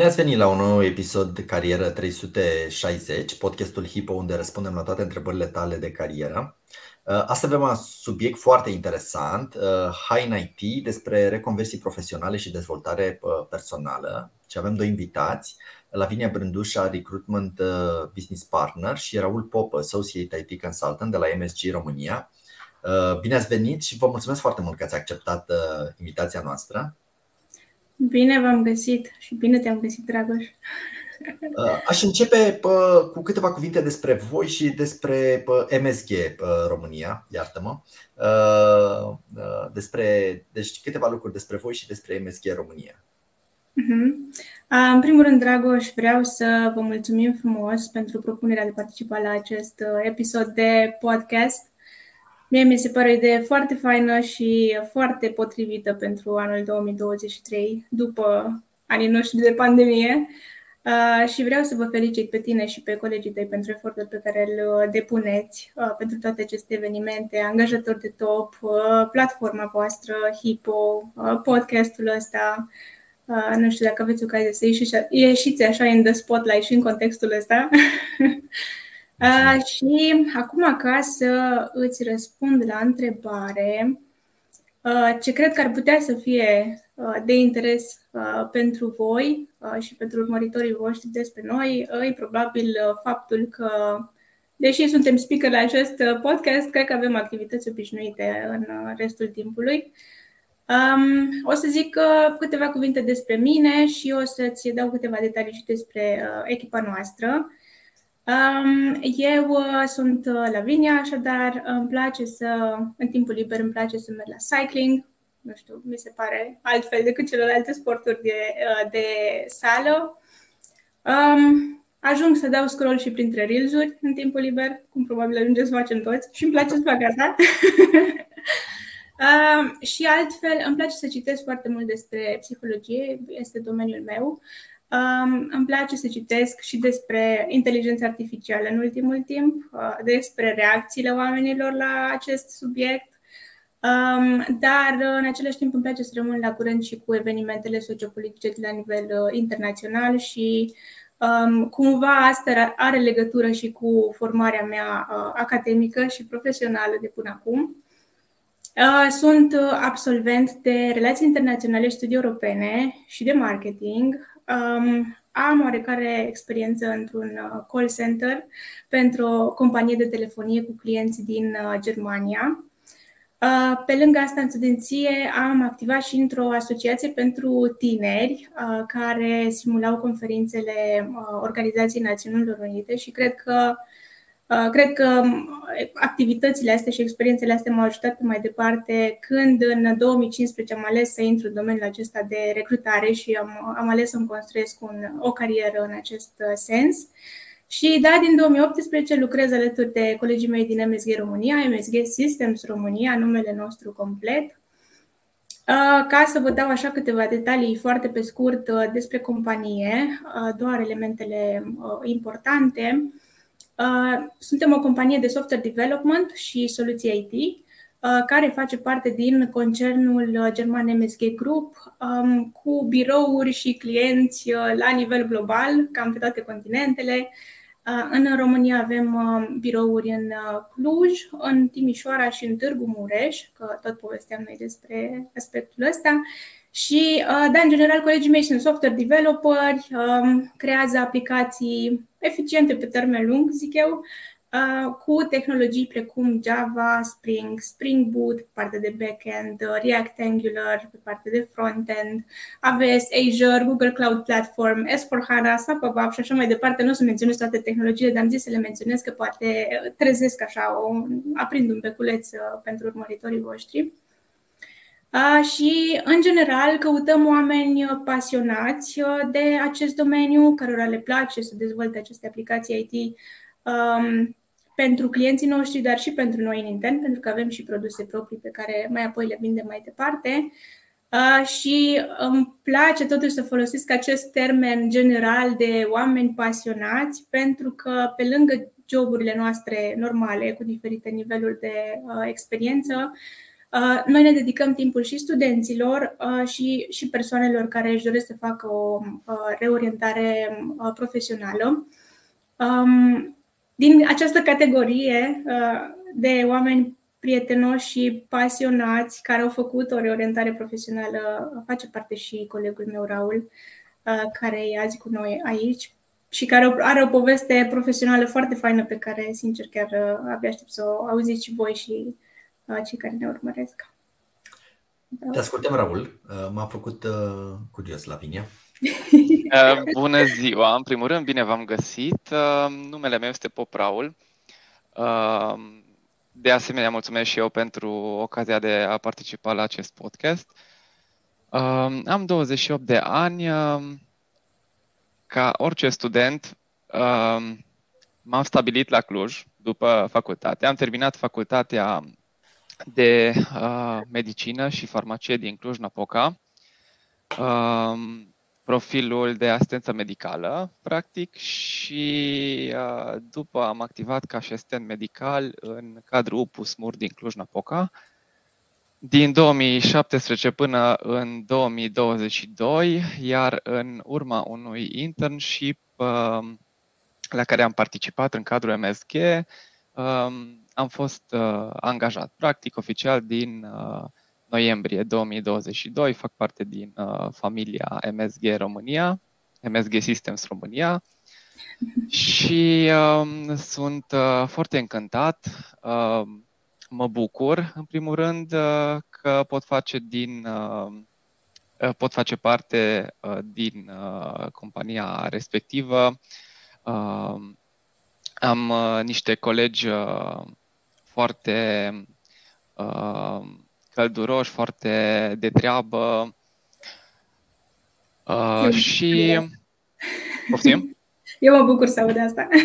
Bine ați venit la un nou episod de Carieră 360, podcastul Hipo, unde răspundem la toate întrebările tale de carieră. Uh, astăzi avem un subiect foarte interesant, uh, High in IT, despre reconversii profesionale și dezvoltare uh, personală. Și avem doi invitați, Lavinia Brândușa, Recruitment Business Partner și Raul Pop, Associate IT Consultant de la MSG România. Bine ați venit și vă mulțumesc foarte mult că ați acceptat invitația noastră. Bine v-am găsit și bine te-am găsit, Dragoș. Uh, aș începe cu câteva cuvinte despre voi și despre MSG România, iartă-mă. Uh, uh, despre, deci câteva lucruri despre voi și despre MSG România. Uh-huh. În primul rând, Dragoș, vreau să vă mulțumim frumos pentru propunerea de a participa la acest episod de podcast. Mie mi se pare o idee foarte faină și foarte potrivită pentru anul 2023, după anii noștri de pandemie. Uh, și vreau să vă felicit pe tine și pe colegii tăi pentru efortul pe care îl uh, depuneți uh, pentru toate aceste evenimente, angajatori de top, platforma voastră, Hippo, podcastul ăsta. Nu știu dacă aveți ocazia să ieșiți așa în the spotlight și în contextul ăsta. Uh, și acum, ca să îți răspund la întrebare, uh, ce cred că ar putea să fie uh, de interes uh, pentru voi uh, și pentru urmăritorii voștri despre noi, uh, e probabil faptul că, deși suntem speaker la acest podcast, cred că avem activități obișnuite în restul timpului. Um, o să zic câteva cuvinte despre mine și o să-ți dau câteva detalii și despre echipa noastră. Eu uh, sunt uh, Lavinia, așadar îmi place să, în timpul liber îmi place să merg la cycling, nu știu, mi se pare altfel decât celelalte sporturi de, uh, de sală. Um, ajung să dau scroll și printre reels în timpul liber, cum probabil ajungeți să facem toți și îmi place să fac asta. uh, și altfel, îmi place să citesc foarte mult despre psihologie, este domeniul meu. Um, îmi place să citesc și despre inteligența artificială în ultimul timp, uh, despre reacțiile oamenilor la acest subiect, um, dar uh, în același timp îmi place să rămân la curent și cu evenimentele sociopolitice de la nivel uh, internațional și um, cumva asta are legătură și cu formarea mea uh, academică și profesională de până acum. Uh, sunt absolvent de relații internaționale și studii europene și de marketing. Um, am oarecare experiență într-un uh, call center pentru o companie de telefonie cu clienți din uh, Germania. Uh, pe lângă asta, în studenție, am activat și într-o asociație pentru tineri care simulau conferințele Organizației Națiunilor Unite și cred că Uh, cred că um, activitățile astea și experiențele astea m-au ajutat pe mai departe când în 2015 am ales să intru în domeniul acesta de recrutare și am, am ales să-mi construiesc un, o carieră în acest uh, sens. Și da, din 2018 lucrez alături de colegii mei din MSG România, MSG Systems România, numele nostru complet. Uh, ca să vă dau așa câteva detalii foarte pe scurt despre companie, doar elementele importante. Uh, suntem o companie de software development și soluții IT uh, care face parte din concernul uh, german MSG Group um, cu birouri și clienți la nivel global, cam pe toate continentele. În România avem birouri în Cluj, în Timișoara și în Târgu Mureș, că tot povesteam noi despre aspectul ăsta. Și, da, în general, colegii mei sunt software developeri, um, creează aplicații eficiente pe termen lung, zic eu, uh, cu tehnologii precum Java, Spring, Spring Boot pe partea de backend, uh, React Angular pe partea de frontend, AWS, Azure, Google Cloud Platform, S4HANA, SAP ABAP și așa mai departe. Nu o să menționez toate tehnologiile, dar am zis să le menționez că poate trezesc așa, o, aprind un beculeț uh, pentru urmăritorii voștri. Și, în general, căutăm oameni pasionați de acest domeniu, cărora le place să dezvolte aceste aplicații IT um, pentru clienții noștri, dar și pentru noi în intern, pentru că avem și produse proprii pe care mai apoi le vindem mai departe. Uh, și îmi place totuși să folosesc acest termen general de oameni pasionați, pentru că pe lângă joburile noastre normale, cu diferite niveluri de uh, experiență, Uh, noi ne dedicăm timpul și studenților uh, și, și persoanelor care își doresc să facă o uh, reorientare profesională. Um, din această categorie de oameni prietenoși și pasionați care au făcut o reorientare profesională face parte și colegul meu, Raul, care e azi cu noi aici și care are o poveste profesională foarte faină pe care, sincer, chiar abia aștept să o auziți și voi și cei care ne urmăresc. Te ascultăm, Raul. Uh, m-a făcut uh, curios, Lavinia. Uh, bună ziua! În primul rând, bine v-am găsit. Numele meu este Pop Raul. De asemenea, mulțumesc și eu pentru ocazia de a participa la acest podcast. Am 28 de ani. Ca orice student, m-am stabilit la Cluj după facultate. Am terminat facultatea de uh, medicină și farmacie din Cluj-Napoca, uh, profilul de asistență medicală, practic, și uh, după am activat ca asistent medical în cadrul UPUS MUR din Cluj-Napoca, din 2017 până în 2022, iar în urma unui internship uh, la care am participat în cadrul MSG, uh, am fost uh, angajat practic oficial din uh, noiembrie 2022, fac parte din uh, familia MSG România, MSG Systems România și uh, sunt uh, foarte încântat. Uh, mă bucur, în primul rând, uh, că pot face din uh, uh pot face parte uh, din uh, compania respectivă. Uh, am uh, niște colegi uh, foarte uh, călduroși, foarte de treabă. Uh, și... Poftim? Eu mă bucur să aud asta.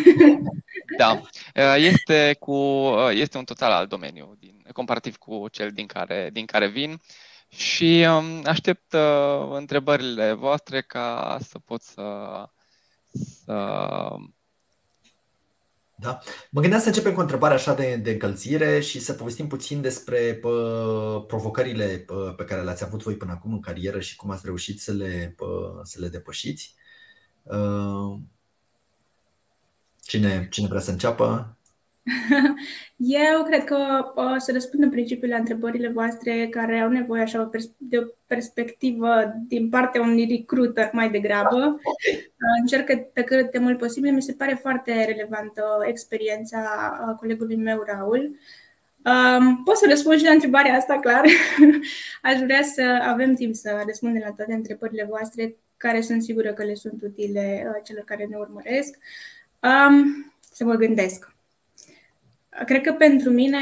Da. Uh, este, cu, uh, este un total alt domeniu, din, comparativ cu cel din care, din care vin. Și um, aștept uh, întrebările voastre ca să pot să, să da. Mă gândeam să începem cu o întrebare așa de, de încălzire și să povestim puțin despre pă, provocările pă, pe care le-ați avut voi până acum în carieră și cum ați reușit să le, pă, să le depășiți. Uh, cine, cine vrea să înceapă? Eu cred că o să răspund în principiu la întrebările voastre care au nevoie așa de o perspectivă din partea unui recruiter mai degrabă. Încerc pe cât de mult posibil. Mi se pare foarte relevantă experiența colegului meu, Raul. pot să răspund și la întrebarea asta, clar. Aș vrea să avem timp să răspundem la toate întrebările voastre, care sunt sigură că le sunt utile celor care ne urmăresc. să mă gândesc. Cred că pentru mine,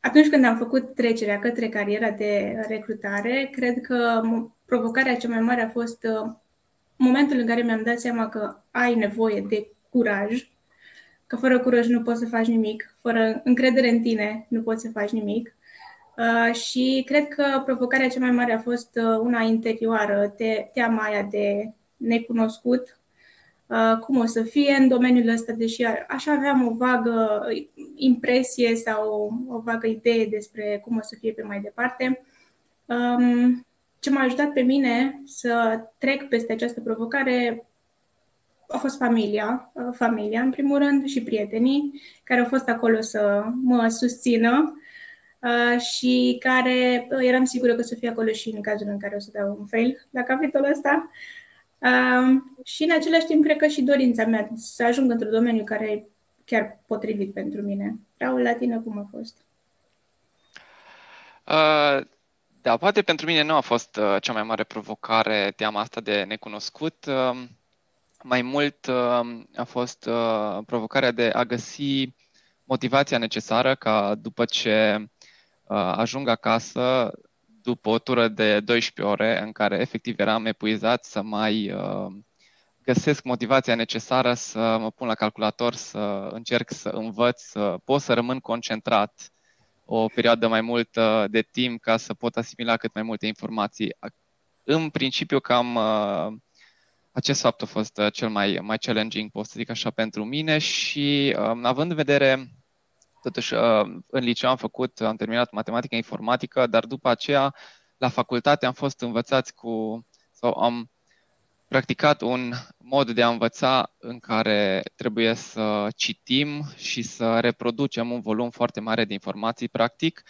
atunci când am făcut trecerea către cariera de recrutare, cred că provocarea cea mai mare a fost momentul în care mi-am dat seama că ai nevoie de curaj, că fără curaj nu poți să faci nimic, fără încredere în tine nu poți să faci nimic. și cred că provocarea cea mai mare a fost una interioară, te, teama aia de necunoscut, Uh, cum o să fie în domeniul ăsta, deși așa aveam o vagă impresie sau o vagă idee despre cum o să fie pe mai departe. Um, ce m-a ajutat pe mine să trec peste această provocare a fost familia, uh, familia în primul rând și prietenii care au fost acolo să mă susțină uh, și care eram sigură că o să fie acolo și în cazul în care o să dau un fail la capitolul ăsta. Um, și în același timp, cred că și dorința mea să ajung într-un domeniu care e chiar potrivit pentru mine. Raul, la tine cum a fost? Uh, da, poate pentru mine nu a fost uh, cea mai mare provocare teama asta de necunoscut. Uh, mai mult uh, a fost uh, provocarea de a găsi motivația necesară ca după ce uh, ajung acasă după o tură de 12 ore în care efectiv eram epuizat să mai uh, găsesc motivația necesară să mă pun la calculator, să încerc să învăț, să pot să rămân concentrat o perioadă mai multă de timp ca să pot asimila cât mai multe informații. În principiu, cam uh, acest fapt a fost uh, cel mai, mai challenging, pot să zic așa, pentru mine și uh, având în vedere Totuși, uh, în liceu am făcut, am terminat matematică informatică, dar după aceea, la facultate am fost învățați cu, sau am practicat un mod de a învăța în care trebuie să citim și să reproducem un volum foarte mare de informații, practic,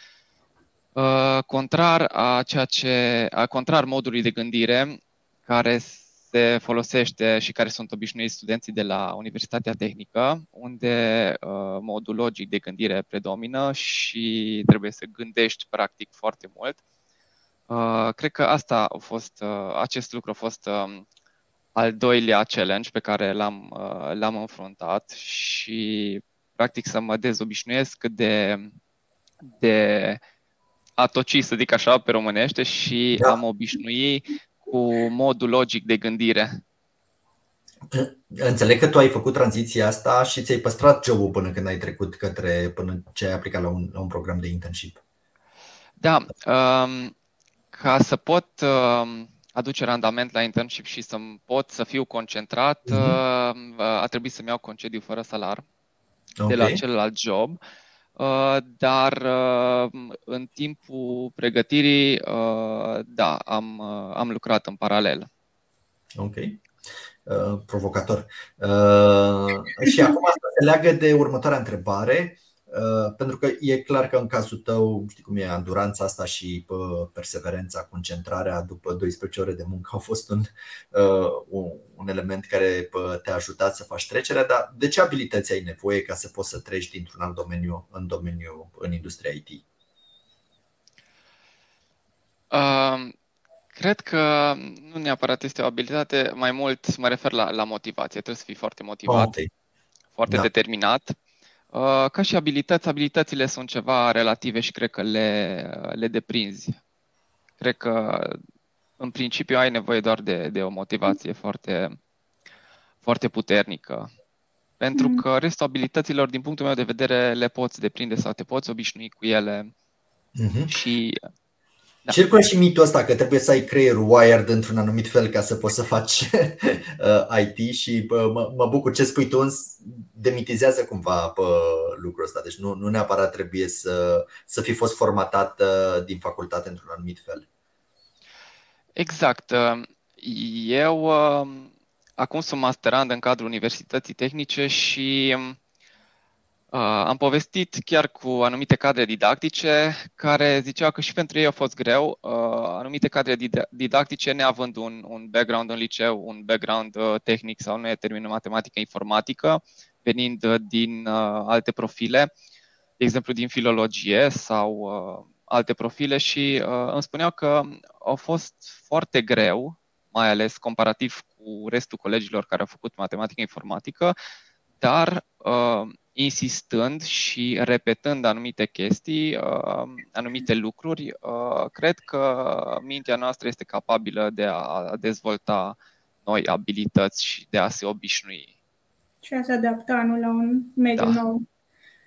uh, contrar a ceea ce, a contrar modului de gândire care se folosește și care sunt obișnuiți studenții de la Universitatea Tehnică, unde uh, modul logic de gândire predomină și trebuie să gândești practic foarte mult. Uh, cred că asta a fost, uh, acest lucru a fost uh, al doilea challenge pe care l-am, uh, l-am înfruntat și practic să mă dezobișnuiesc de, de a toci, să zic așa, pe românește și da. am obișnui cu modul logic de gândire. Înțeleg că tu ai făcut tranziția asta și ți-ai păstrat jobul până când ai trecut către, până ce ai aplicat la un, la un program de internship. Da, um, ca să pot um, aduce randament la internship și să pot să fiu concentrat, uh-huh. a trebuit să-mi iau concediu fără salar okay. de la celălalt job. Uh, dar uh, în timpul pregătirii, uh, da, am, am lucrat în paralel. Ok. Provocator. Și acum asta se leagă de următoarea întrebare. Uh, pentru că e clar că în cazul tău, știi cum e, anduranța asta și perseverența, concentrarea după 12 ore de muncă au fost un, uh, un element care te-a ajutat să faci trecerea, dar de ce abilități ai nevoie ca să poți să treci dintr-un alt domeniu în domeniu în industria IT? Uh, cred că nu neapărat este o abilitate, mai mult mă refer la, la motivație. Trebuie să fii foarte motivat, okay. foarte da. determinat Uh, ca și abilități, abilitățile sunt ceva relative și cred că le, le deprinzi. Cred că în principiu ai nevoie doar de, de o motivație foarte, foarte puternică. Pentru mm. că restul abilităților, din punctul meu de vedere, le poți deprinde sau te poți obișnui cu ele. Mm-hmm. Și da. Circulă și mitul ăsta că trebuie să ai creierul wired într-un anumit fel ca să poți să faci uh, IT și mă, mă bucur ce spui tu, demitizează cumva pe lucrul ăsta. Deci nu, nu neapărat trebuie să, să fi fost formatat uh, din facultate într-un anumit fel. Exact. Uh, eu acum sunt masterand în cadrul Universității Tehnice și um, Uh, am povestit chiar cu anumite cadre didactice care ziceau că și pentru ei a fost greu, uh, anumite cadre didactice neavând un, un background în liceu, un background uh, tehnic sau nu e termină matematică informatică, venind uh, din uh, alte profile, de exemplu din filologie sau uh, alte profile și uh, îmi spuneau că au fost foarte greu, mai ales comparativ cu restul colegilor care au făcut matematică informatică, dar uh, insistând și repetând anumite chestii, uh, anumite lucruri, uh, cred că mintea noastră este capabilă de a dezvolta noi abilități și de a se obișnui. Și a se adapta nu, la un mediu da. nou.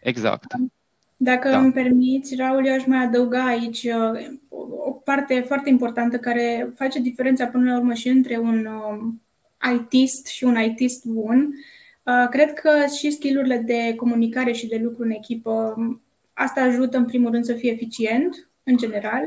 Exact. Dacă da. îmi permiți, Raul, eu aș mai adăuga aici uh, o parte foarte importantă care face diferența până la urmă și între un um, ITist și un ITist bun Uh, cred că și skillurile de comunicare și de lucru în echipă, asta ajută în primul rând să fie eficient, în general.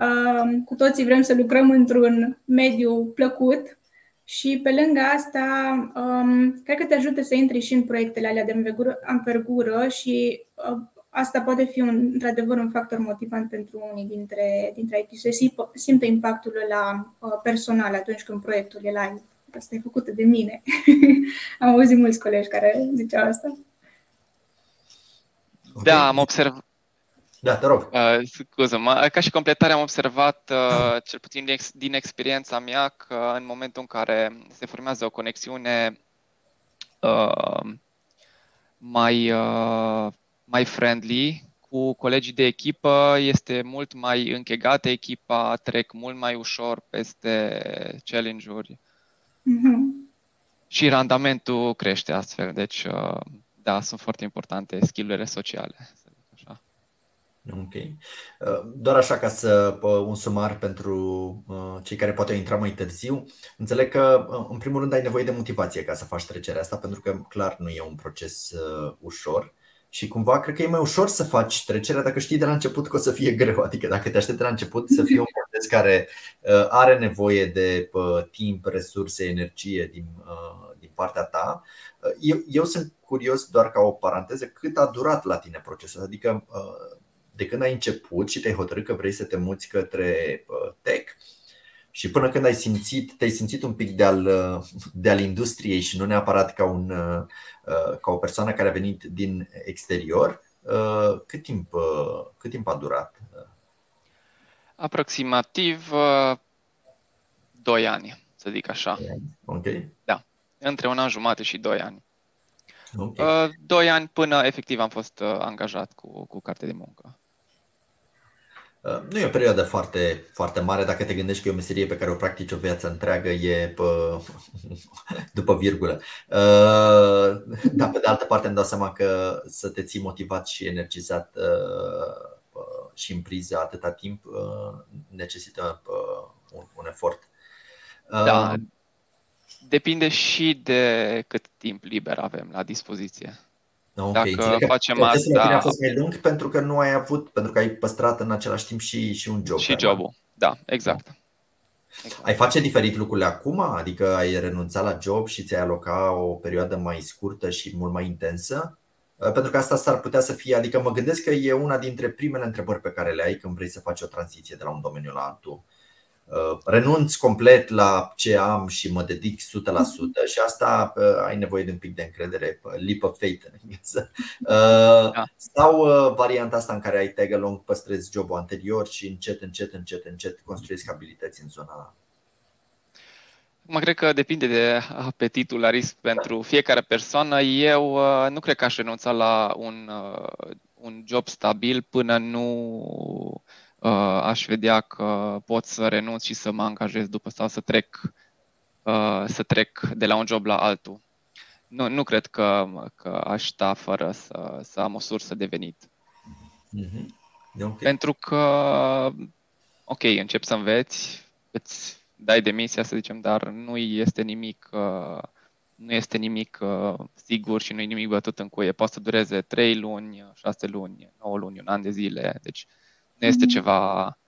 Uh, cu toții vrem să lucrăm într-un mediu plăcut și pe lângă asta, um, cred că te ajută să intri și în proiectele alea de învergură și uh, asta poate fi un, într-adevăr un factor motivant pentru unii dintre, dintre IT, să simtă impactul la personal atunci când proiectul e live asta e făcută de mine. am auzit mulți colegi care ziceau asta. Okay. Da, am observat. Da, te rog. Uh, scuză mă ca și completare am observat, uh, cel puțin din, ex- din experiența mea, că în momentul în care se formează o conexiune uh, mai, uh, mai friendly cu colegii de echipă, este mult mai închegată echipa, trec mult mai ușor peste challenge-uri Mm-hmm. Și randamentul crește astfel. Deci, uh, da, sunt foarte importante skillurile sociale. Așa. Ok. Uh, doar așa ca să un sumar pentru uh, cei care poate au intrat mai târziu. Înțeleg că, în primul rând, ai nevoie de motivație ca să faci trecerea asta, pentru că, clar, nu e un proces ușor. Și cumva cred că e mai ușor să faci trecerea dacă știi de la început că o să fie greu. Adică dacă te aștepți de la început să fie un proces care uh, are nevoie de uh, timp, resurse, energie din, uh, din partea ta. Eu, eu sunt curios doar ca o paranteză cât a durat la tine procesul. Adică de când ai început și te-ai hotărât că vrei să te muți către tech și până când ai simțit, te-ai simțit un pic de-al, de-al industriei și nu neapărat ca, un, ca o persoană care a venit din exterior, cât timp, cât timp a durat? Aproximativ 2 ani, să zic așa. Ok. Da, între un an jumate și 2 ani. Okay. Doi ani până efectiv am fost angajat cu, cu carte de muncă. Uh, nu e o perioadă foarte, foarte mare dacă te gândești că e o meserie pe care o practici o viață întreagă, e pe, după virgulă. Uh, dar pe de altă parte îmi dau seama că să te ții motivat și energizat uh, și în priză atâta timp necesită un, un efort. Da, depinde și de cât timp liber avem la dispoziție. Okay. Dacă facem asta... a fost mai lung pentru că nu ai avut, pentru că ai păstrat în același timp și, și un job. Și jobul, da, exact. exact. Ai face diferit lucrurile acum? Adică ai renunțat la job și ți-ai aloca o perioadă mai scurtă și mult mai intensă? Uh, pentru că asta s-ar putea să fie, adică mă gândesc că e una dintre primele întrebări pe care le ai când vrei să faci o tranziție de la un domeniu la altul. Uh, renunț complet la ce am și mă dedic 100% și asta uh, ai nevoie de un pic de încredere, leap of faith în engleză. Uh, da. Sau varianta asta în care ai tag along, păstrezi jobul anterior și încet, încet, încet, încet construiesc abilități în zona Mă cred că depinde de apetitul la risc pentru fiecare persoană. Eu nu cred că aș renunța la un, un job stabil până nu uh, aș vedea că pot să renunț și să mă angajez după sau să trec, uh, să trec de la un job la altul. Nu, nu cred că, că aș sta fără să, să am o sursă de venit. Mm-hmm. Okay. Pentru că, ok, încep să înveți, îți dai demisia, să zicem, dar nu este nimic, uh, nu este nimic uh, sigur și nu e nimic bătut în cuie. Poate să dureze 3 luni, 6 luni, 9 luni, un an de zile. Deci nu este mhm. ceva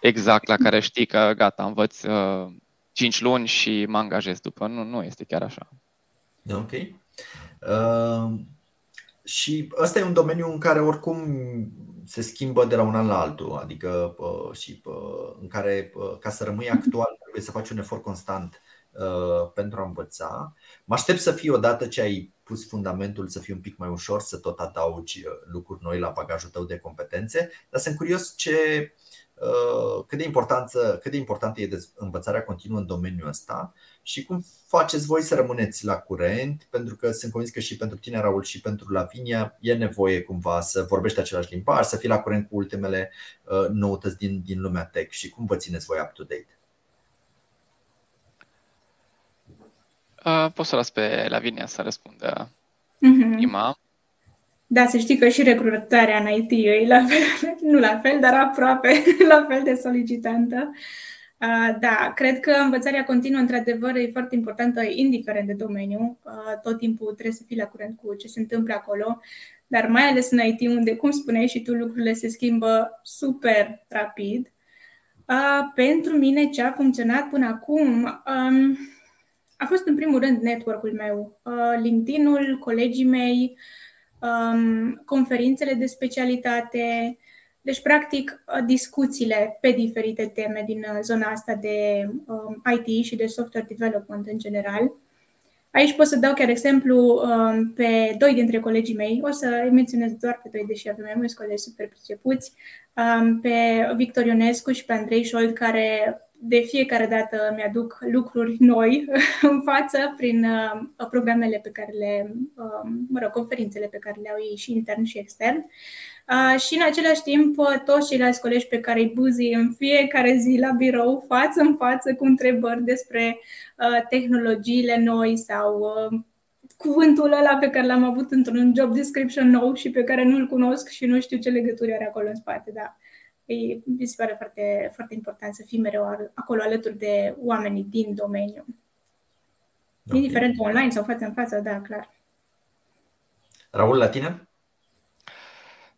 exact la care știi că gata, învăț uh, 5 luni și mă angajez după. Nu, nu este chiar așa. Ok. Uh, și ăsta e un domeniu în care oricum se schimbă de la un an la altul, adică uh, și uh, în care uh, ca să rămâi actual trebuie să faci un efort constant uh, pentru a învăța. Mă aștept să fie odată ce ai pus fundamentul să fie un pic mai ușor, să tot adaugi uh, lucruri noi la bagajul tău de competențe, dar sunt curios ce, uh, cât, de importanță, cât de importantă e învățarea continuă în domeniul ăsta și cum faceți voi să rămâneți la curent, pentru că sunt convins că și pentru tine, Raul, și pentru Lavinia e nevoie cumva să vorbești același limbaj, să fii la curent cu ultimele uh, noutăți din, din lumea tech și cum vă țineți voi up-to-date. Uh, pot să las pe Lavinia să răspundă uh-huh. prima. Da, să știi că și recrutarea în IT e la fel, nu la fel, dar aproape la fel de solicitantă. Uh, da, cred că învățarea continuă, într-adevăr, e foarte importantă, indiferent de domeniu. Uh, tot timpul trebuie să fii la curent cu ce se întâmplă acolo, dar mai ales în IT, unde, cum spuneai și tu, lucrurile se schimbă super rapid. Uh, pentru mine, ce a funcționat până acum, um, a fost în primul rând network-ul meu, uh, LinkedIn-ul, colegii mei, um, conferințele de specialitate, deci, practic, uh, discuțiile pe diferite teme din uh, zona asta de um, IT și de software development în general. Aici pot să dau chiar exemplu um, pe doi dintre colegii mei, o să îi menționez doar pe doi, deși avem mai mulți colegi super pricepuți, pe Victor Ionescu și pe Andrei Șold, care de fiecare dată mi-aduc lucruri noi în față prin uh, programele pe care le, uh, mă rog, conferințele pe care le au ei și intern și extern. Uh, și în același timp, toți ceilalți colegi pe care îi buzi în fiecare zi la birou, față în față, cu întrebări despre tehnologiile noi sau cuvântul ăla pe care l-am avut într-un job description nou și pe care nu-l cunosc și nu știu ce legături are acolo în spate. Da e, mi se pare foarte, foarte important să fii mereu acolo alături de oamenii din domeniu. Okay. Indiferent online sau față în față, da, clar. Raul, la tine?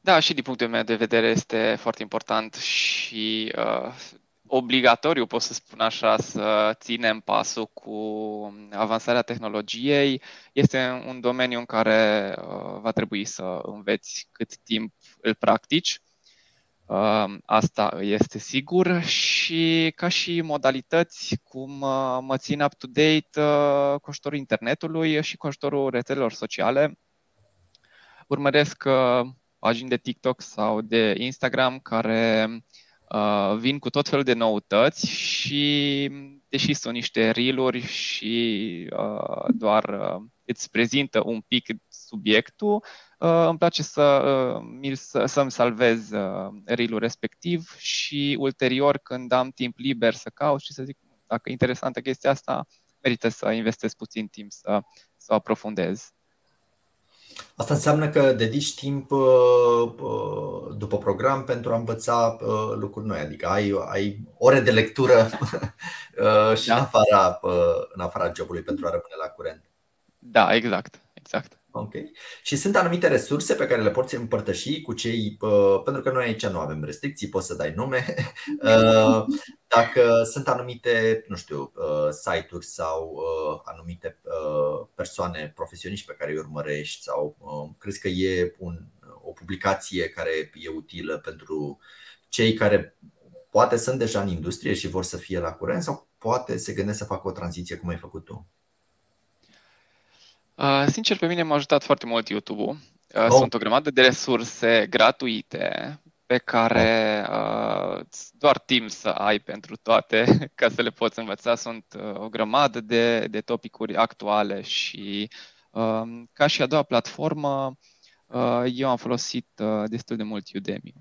Da, și din punctul meu de vedere este foarte important și uh, obligatoriu, pot să spun așa, să ținem pasul cu avansarea tehnologiei. Este un domeniu în care uh, va trebui să înveți cât timp îl practici. Uh, asta este sigur și ca și modalități cum uh, mă țin up-to-date uh, cu ajutorul internetului și cu ajutorul rețelelor sociale. Urmăresc uh, pagini de TikTok sau de Instagram care uh, vin cu tot felul de noutăți și deși sunt niște reel și uh, doar uh, îți prezintă un pic subiectul, uh, îmi place să, uh, să, să-mi salvez uh, reel respectiv și ulterior când am timp liber să caut și să zic dacă e interesantă chestia asta, merită să investesc puțin timp să, să o aprofundez. Asta înseamnă că dedici timp uh, uh, după program pentru a învăța uh, lucruri noi, adică ai, ai ore de lectură și da. în, afara, în afara jobului pentru a rămâne la curent. Da, exact, exact. Ok. Și sunt anumite resurse pe care le poți împărtăși cu cei, pentru că noi aici nu avem restricții, poți să dai nume. Dacă sunt anumite, nu știu, site-uri sau anumite persoane profesioniști pe care îi urmărești sau crezi că e un, o publicație care e utilă pentru cei care poate sunt deja în industrie și vor să fie la curent sau poate se gândesc să facă o tranziție cum ai făcut tu? Uh, sincer, pe mine m-a ajutat foarte mult YouTube-ul. Uh, oh. Sunt o grămadă de resurse gratuite pe care uh, doar timp să ai pentru toate ca să le poți învăța. Sunt uh, o grămadă de, de topicuri actuale și uh, ca și a doua platformă, uh, eu am folosit uh, destul de mult Udemy,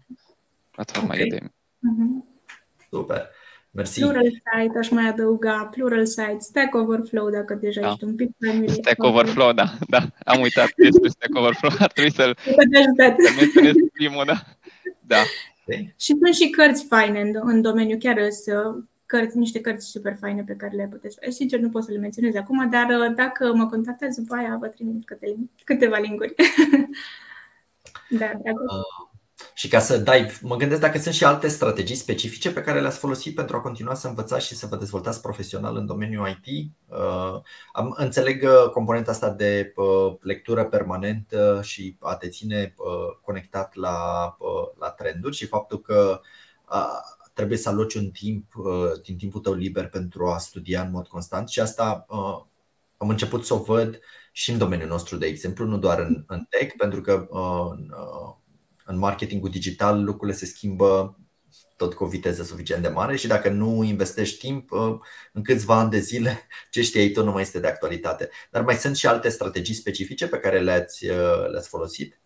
platforma okay. Udemy. Mm-hmm. Super. Mersi. Pluralsight, aș mai adăuga Pluralsight, Stack Overflow, dacă deja da. ești un pic familiar. Stack Overflow, da, da. Am uitat despre Stack Overflow. Ar trebui să-l să primul, da. da. Și sunt și cărți faine în, în domeniu, chiar sunt cărți, niște cărți super faine pe care le puteți face. Sincer, nu pot să le menționez acum, dar uh, dacă mă contactați după aia, vă trimit câte, câteva linkuri. da, uh, și ca să dai, mă gândesc dacă sunt și alte strategii specifice pe care le-ați folosit pentru a continua să învățați și să vă dezvoltați profesional în domeniul IT. Uh, am înțeleg uh, componenta asta de uh, lectură permanentă și a te ține conectat la, la trenduri și faptul că trebuie să aloci un timp din timpul tău liber pentru a studia în mod constant și asta am început să o văd și în domeniul nostru, de exemplu, nu doar în, în tech, pentru că în marketingul digital lucrurile se schimbă tot cu o viteză suficient de mare și dacă nu investești timp, uh, în câțiva ani de zile ce știai tu nu mai este de actualitate. Dar mai sunt și alte strategii specifice pe care le-ați, uh, le-ați folosit?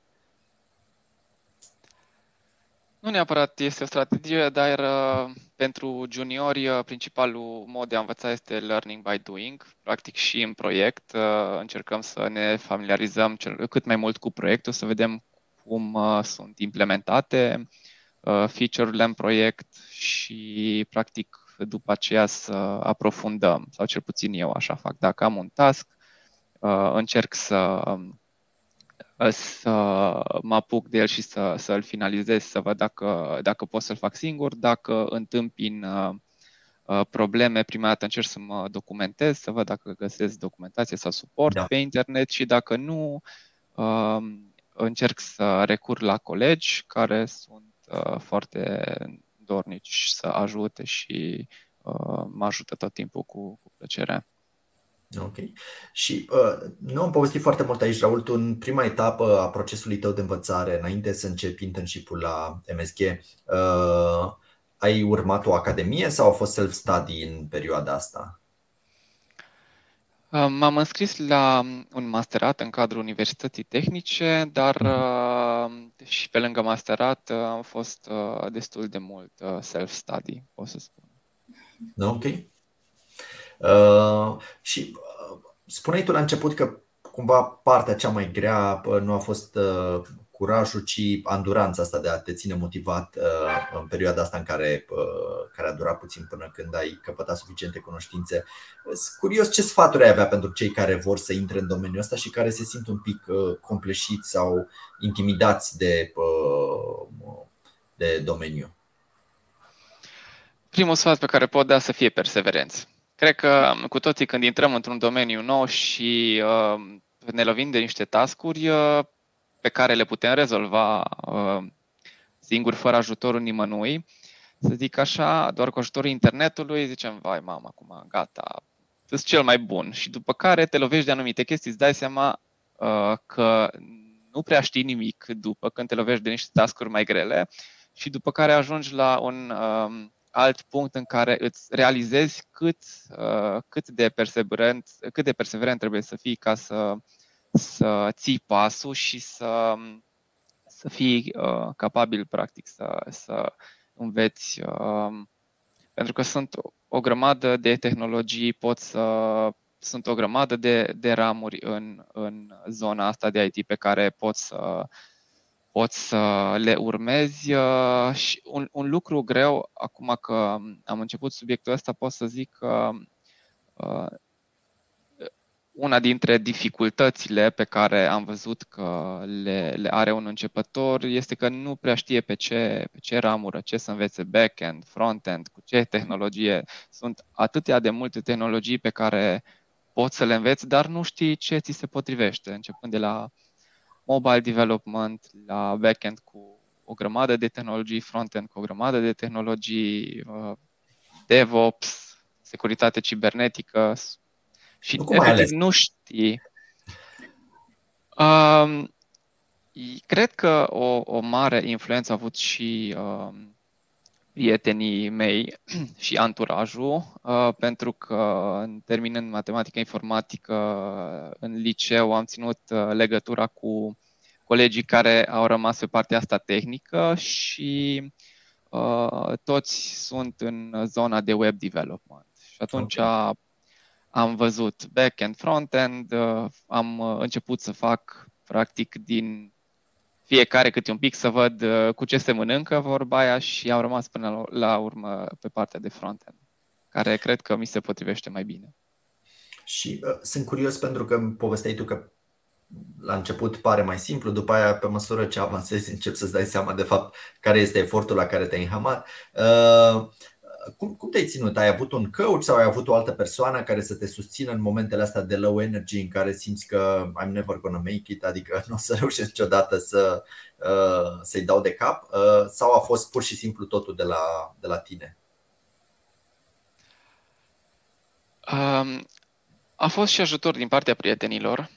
Nu neapărat este o strategie, dar uh, pentru juniori principalul mod de a învăța este learning by doing. Practic și în proiect încercăm să ne familiarizăm cât mai mult cu proiectul, să vedem cum uh, sunt implementate uh, feature-urile în proiect și, practic, după aceea să aprofundăm, sau cel puțin eu așa fac. Dacă am un task, uh, încerc să, să mă apuc de el și să, să-l finalizez, să văd dacă, dacă pot să-l fac singur, dacă întâmpin probleme, prima dată încerc să mă documentez, să văd dacă găsesc documentație sau suport da. pe internet și dacă nu, încerc să recur la colegi care sunt uh, foarte dornici să ajute și uh, mă ajută tot timpul cu, cu plăcere. Ok. Și uh, nu am povestit foarte mult aici, Raul. Tu, în prima etapă a procesului tău de învățare, înainte să începi internship-ul la MSG, uh, ai urmat o academie sau a fost self-study în perioada asta? Uh, m-am înscris la un masterat în cadrul Universității Tehnice, dar mhm. uh, și pe lângă masterat uh, am fost destul de mult self-study, o să spun. Ok. Uh, și uh, spuneai tu la început că cumva partea cea mai grea nu a fost uh, curajul, ci anduranța asta de a te ține motivat uh, în perioada asta în care, uh, care a durat puțin până când ai căpătat suficiente cunoștințe. Sunt curios ce sfaturi ai avea pentru cei care vor să intre în domeniul ăsta și care se simt un pic uh, compleșiți sau intimidați de de domeniu? Primul sfat pe care pot da să fie perseverenți. Cred că cu toții când intrăm într-un domeniu nou și uh, ne lovim de niște tascuri uh, pe care le putem rezolva uh, singuri, fără ajutorul nimănui, să zic așa, doar cu ajutorul internetului, zicem, vai mama, acum gata, sunt cel mai bun. Și după care te lovești de anumite chestii, îți dai seama uh, că nu prea știi nimic după când te lovești de niște tascuri mai grele și după care ajungi la un uh, alt punct în care îți realizezi cât, uh, cât, de perseverent, cât de perseverent trebuie să fii ca să, să ții pasul și să, să fii uh, capabil, practic, să, să înveți. Uh, pentru că sunt o grămadă de tehnologii, pot să, sunt o grămadă de, de ramuri în, în zona asta de IT pe care poți să, poți să le urmezi. Uh, și un, un lucru greu, acum că am început subiectul ăsta, pot să zic că uh, una dintre dificultățile pe care am văzut că le, le are un începător este că nu prea știe pe ce, pe ce ramură, ce să învețe back-end, front-end, cu ce tehnologie. Sunt atâtea de multe tehnologii pe care poți să le înveți, dar nu știi ce ți se potrivește, începând de la mobile development, la back-end cu o grămadă de tehnologii, front-end cu o grămadă de tehnologii, uh, DevOps, securitate cibernetică, și Cum efectiv nu știi. Um, cred că o, o mare influență a avut și um, prietenii mei și anturajul, uh, pentru că terminând matematică informatică în liceu am ținut uh, legătura cu colegii care au rămas pe partea asta tehnică și uh, toți sunt în zona de web development. Și atunci okay am văzut back-end, front-end, uh, am uh, început să fac practic din fiecare câte un pic să văd uh, cu ce se mănâncă vorba aia și am rămas până la urmă pe partea de front-end, care cred că mi se potrivește mai bine. Și uh, sunt curios pentru că povesteai tu că la început pare mai simplu, după aia, pe măsură ce avansezi, încep să-ți dai seama de fapt care este efortul la care te-ai înhamat. Uh, cum, cum te-ai ținut? Ai avut un coach sau ai avut o altă persoană care să te susțină în momentele astea de low energy în care simți că I'm never gonna make it, adică nu o să reușesc niciodată să, uh, să-i dau de cap uh, sau a fost pur și simplu totul de la, de la tine? Um, a fost și ajutor din partea prietenilor,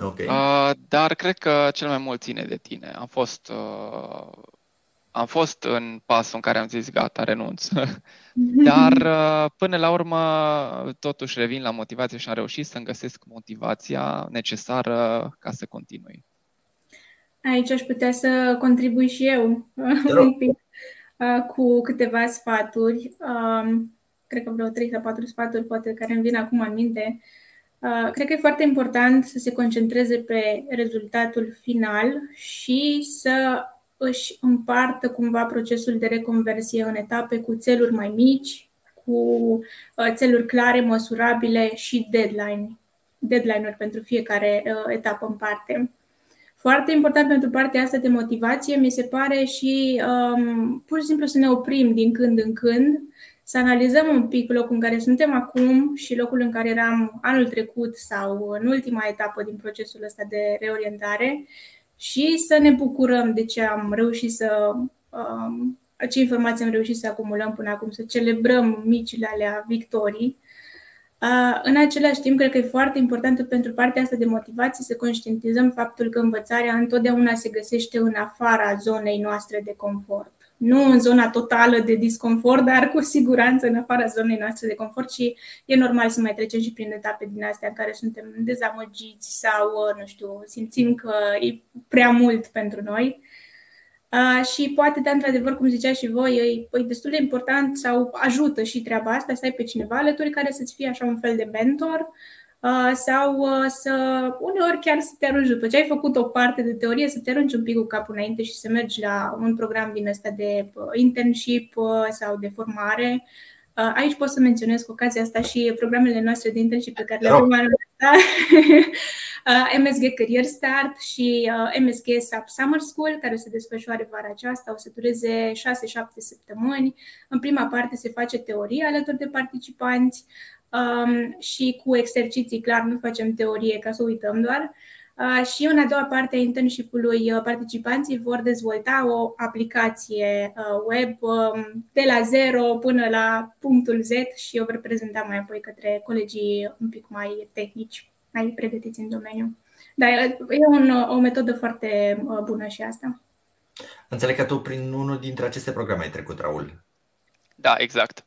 okay. uh, dar cred că cel mai mult ține de tine. Am fost uh, am fost în pasul în care am zis gata, renunț. Dar uh, până la urmă totuși revin la motivație și am reușit să-mi găsesc motivația necesară ca să continui. Aici aș putea să contribui și eu un pic uh, cu câteva sfaturi. Um, cred că vreo 3 sau 4 sfaturi poate care îmi vin acum în minte. Uh, cred că e foarte important să se concentreze pe rezultatul final și să își împartă cumva procesul de reconversie în etape cu țeluri mai mici, cu uh, țeluri clare, măsurabile și deadline, deadline-uri pentru fiecare uh, etapă în parte. Foarte important pentru partea asta de motivație mi se pare și um, pur și simplu să ne oprim din când în când, să analizăm un pic locul în care suntem acum și locul în care eram anul trecut sau în ultima etapă din procesul ăsta de reorientare și să ne bucurăm de ce am reușit să, um, ce informații am reușit să acumulăm până acum, să celebrăm micile alea victorii. Uh, în același timp, cred că e foarte important pentru partea asta de motivație să conștientizăm faptul că învățarea întotdeauna se găsește în afara zonei noastre de confort nu în zona totală de disconfort, dar cu siguranță în afara zonei noastre de confort și e normal să mai trecem și prin etape din astea în care suntem dezamăgiți sau, nu știu, simțim că e prea mult pentru noi. Uh, și poate, de într-adevăr, cum zicea și voi, e, e destul de important sau ajută și treaba asta să ai pe cineva alături care să-ți fie așa un fel de mentor Uh, sau uh, să uneori chiar să te arunci după ce ai făcut o parte de teorie, să te arunci un pic cu capul înainte și să mergi la un program din ăsta de uh, internship sau de formare Aici pot să menționez cu ocazia asta și programele noastre de internship pe care le avem anul ăsta. MSG Career Start și MSG SAP Summer School, care se desfășoară vara aceasta, o să dureze 6-7 săptămâni. În prima parte se face teorie alături de participanți um, și cu exerciții, clar, nu facem teorie ca să uităm doar. Uh, și în a doua parte a internship-ului, uh, participanții vor dezvolta o aplicație uh, web um, de la zero până la punctul Z și o vor prezenta mai apoi către colegii un pic mai tehnici, mai pregătiți în domeniu. Dar e un, o metodă foarte bună și asta. Înțeleg că tu prin unul dintre aceste programe ai trecut, Raul. Da, exact.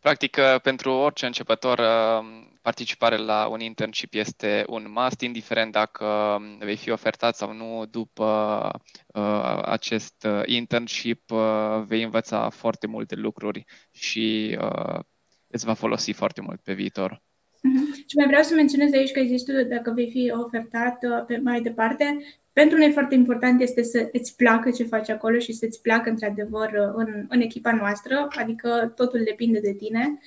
Practic, uh, pentru orice începător, uh, participare la un internship este un must, indiferent dacă um, vei fi ofertat sau nu după uh, acest internship, vei învăța foarte multe lucruri și îți va folosi foarte mult pe viitor. Uh-huh. Și mai vreau să menționez aici că există, dacă vei fi ofertat pe mai departe, pentru noi foarte important este să îți placă ce faci acolo și să-ți placă într-adevăr în, în echipa noastră, adică totul depinde de tine.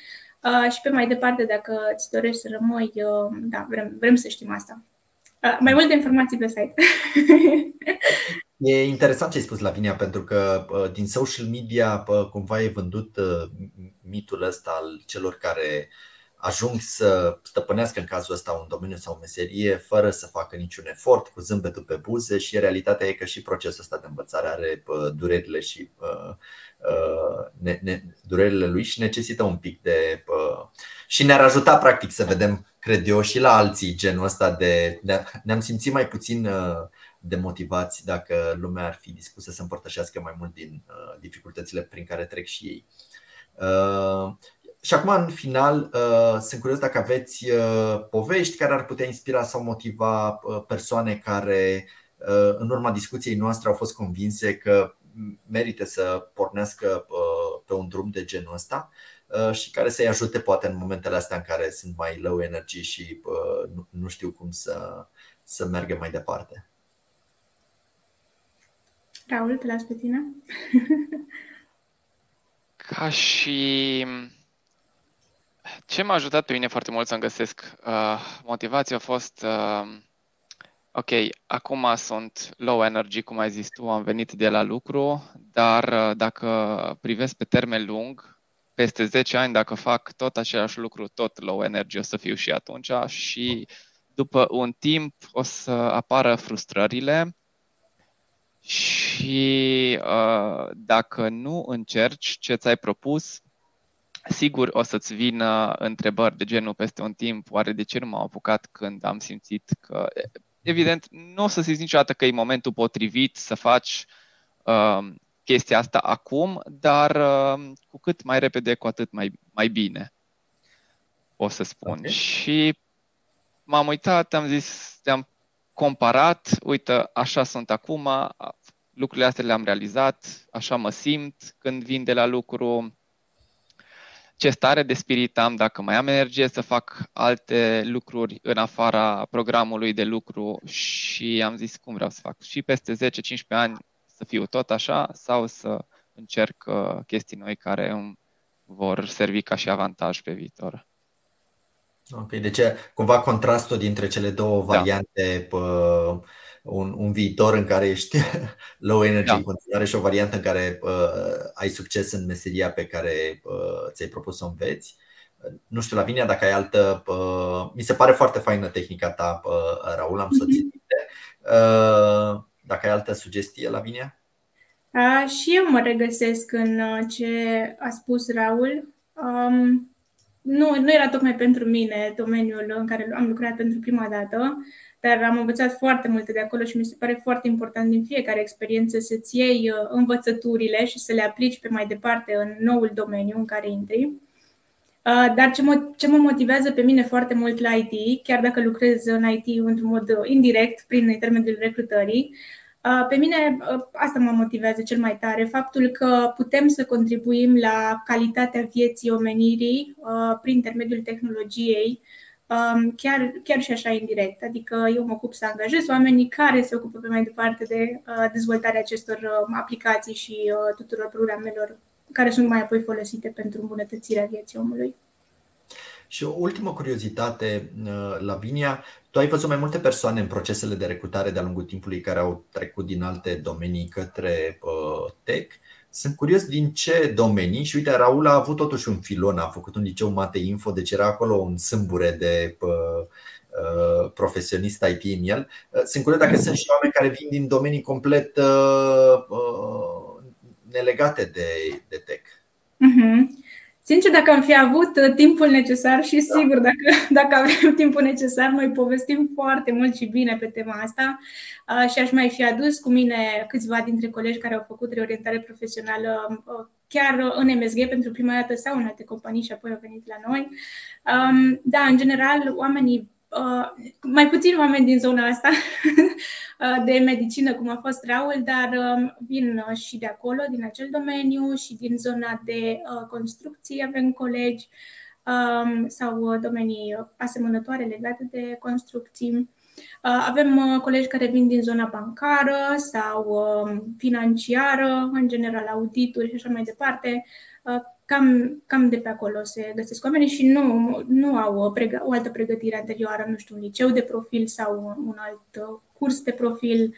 Uh, și pe mai departe, dacă îți dorești să rămâi, uh, da, vrem, vrem să știm asta. Uh, mai multe informații pe site. E interesant ce ai spus, Lavinia, pentru că uh, din social media uh, cumva e vândut uh, mitul ăsta al celor care uh, ajung să stăpânească în cazul ăsta un domeniu sau o meserie fără să facă niciun efort, cu zâmbetul pe buze și realitatea e că și procesul ăsta de învățare are durerile și ne, ne, durerile lui și necesită un pic de și ne-ar ajuta practic să vedem, cred eu, și la alții genul ăsta de ne-am simțit mai puțin demotivați dacă lumea ar fi dispusă să împărtășească mai mult din dificultățile prin care trec și ei. Și acum, în final, uh, sunt curios dacă aveți uh, povești care ar putea inspira sau motiva uh, persoane care, în urma discuției noastre, au fost convinse că merită să pornească pe un drum de genul ăsta și care să-i ajute, poate, în momentele astea în care sunt mai low energy și nu știu cum să, să meargă mai departe. Raul, te las pe tine. Ca și ce m-a ajutat pe mine foarte mult să-mi găsesc uh, motivație a fost uh, ok, acum sunt low energy, cum ai zis tu, am venit de la lucru, dar uh, dacă privesc pe termen lung, peste 10 ani, dacă fac tot același lucru, tot low energy o să fiu și atunci și după un timp o să apară frustrările și uh, dacă nu încerci ce ți-ai propus, Sigur, o să-ți vină întrebări de genul peste un timp, oare de ce nu m-am apucat când am simțit că... Evident, nu o să simți niciodată că e momentul potrivit să faci uh, chestia asta acum, dar uh, cu cât mai repede, cu atât mai, mai bine, o să spun. Okay. Și m-am uitat, am zis, am comparat, uite, așa sunt acum, lucrurile astea le-am realizat, așa mă simt când vin de la lucru, ce stare de spirit am, dacă mai am energie să fac alte lucruri în afara programului de lucru și am zis cum vreau să fac. Și peste 10-15 ani să fiu tot așa sau să încerc uh, chestii noi care îmi vor servi ca și avantaj pe viitor. Ok, deci cumva contrastul dintre cele două da. variante da un, un viitor în care ești low energy da. în continuare și o variantă în care uh, ai succes în meseria pe care uh, ți-ai propus să o înveți. Nu știu, Lavinia, dacă ai altă. Uh, mi se pare foarte faină tehnica ta, uh, Raul, am să ți uh, Dacă ai altă sugestie, Lavinia? Uh, și eu mă regăsesc în uh, ce a spus Raul. Um, nu, nu era tocmai pentru mine domeniul în care am lucrat pentru prima dată, dar am învățat foarte multe de acolo și mi se pare foarte important din fiecare experiență să-ți iei uh, învățăturile și să le aplici pe mai departe în noul domeniu în care intri. Uh, dar ce mă, ce mă motivează pe mine foarte mult la IT, chiar dacă lucrez în IT într-un mod uh, indirect prin intermediul recrutării, pe mine asta mă motivează cel mai tare, faptul că putem să contribuim la calitatea vieții omenirii prin intermediul tehnologiei Um, chiar, chiar și așa indirect. Adică eu mă ocup să angajez oamenii care se ocupă pe mai departe de uh, dezvoltarea acestor uh, aplicații și uh, tuturor programelor care sunt mai apoi folosite pentru îmbunătățirea vieții omului. Și o ultimă curiozitate, uh, Lavinia, tu ai văzut mai multe persoane în procesele de recrutare de-a lungul timpului care au trecut din alte domenii către uh, tech. Sunt curios din ce domenii și uite, Raul a avut totuși un filon, a făcut un liceu Mate Info, deci era acolo un sâmbure de uh, uh, profesionist IT în el. Uh, sunt curios dacă sunt și oameni care vin din domenii complet uh, uh, nelegate de, de tech. Uh-huh. Sincer, dacă am fi avut uh, timpul necesar și da. sigur, dacă, dacă avem timpul necesar, noi povestim foarte mult și bine pe tema asta uh, și aș mai fi adus cu mine câțiva dintre colegi care au făcut reorientare profesională uh, chiar în MSG pentru prima dată sau în alte companii și apoi au venit la noi. Um, da, în general, oamenii mai puțin oameni din zona asta Uh, de medicină, cum a fost Raul, dar um, vin uh, și de acolo, din acel domeniu și din zona de uh, construcții avem colegi um, sau domenii asemănătoare legate de construcții. Avem colegi care vin din zona bancară sau um, financiară, în general audituri și așa mai departe. Cam, cam de pe acolo se găsesc oamenii și nu, nu au o, pregă, o altă pregătire anterioară, nu știu, un liceu de profil sau un alt curs de profil.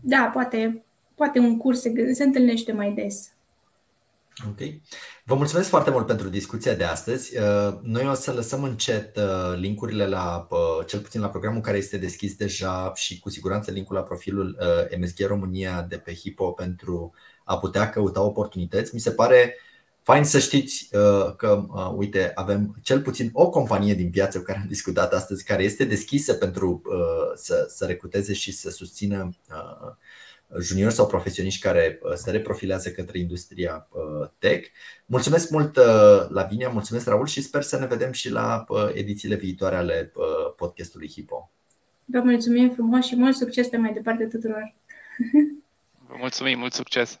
Da, poate, poate un curs se, se întâlnește mai des. Ok. Vă mulțumesc foarte mult pentru discuția de astăzi. Uh, noi o să lăsăm încet uh, linkurile la, uh, cel puțin la programul care este deschis deja și cu siguranță linkul la profilul MSG România de pe Hipo pentru a putea căuta oportunități. Mi se pare Fain să știți uh, că, uh, uite, avem cel puțin o companie din piață cu care am discutat astăzi, care este deschisă pentru uh, să, să recruteze și să susțină juniori sau profesioniști care se reprofilează către industria tech. Mulțumesc mult, Lavinia, mulțumesc, Raul, și sper să ne vedem și la edițiile viitoare ale podcastului Hipo. Vă mulțumim frumos și mult succes pe mai departe tuturor! Vă mulțumim, mult succes!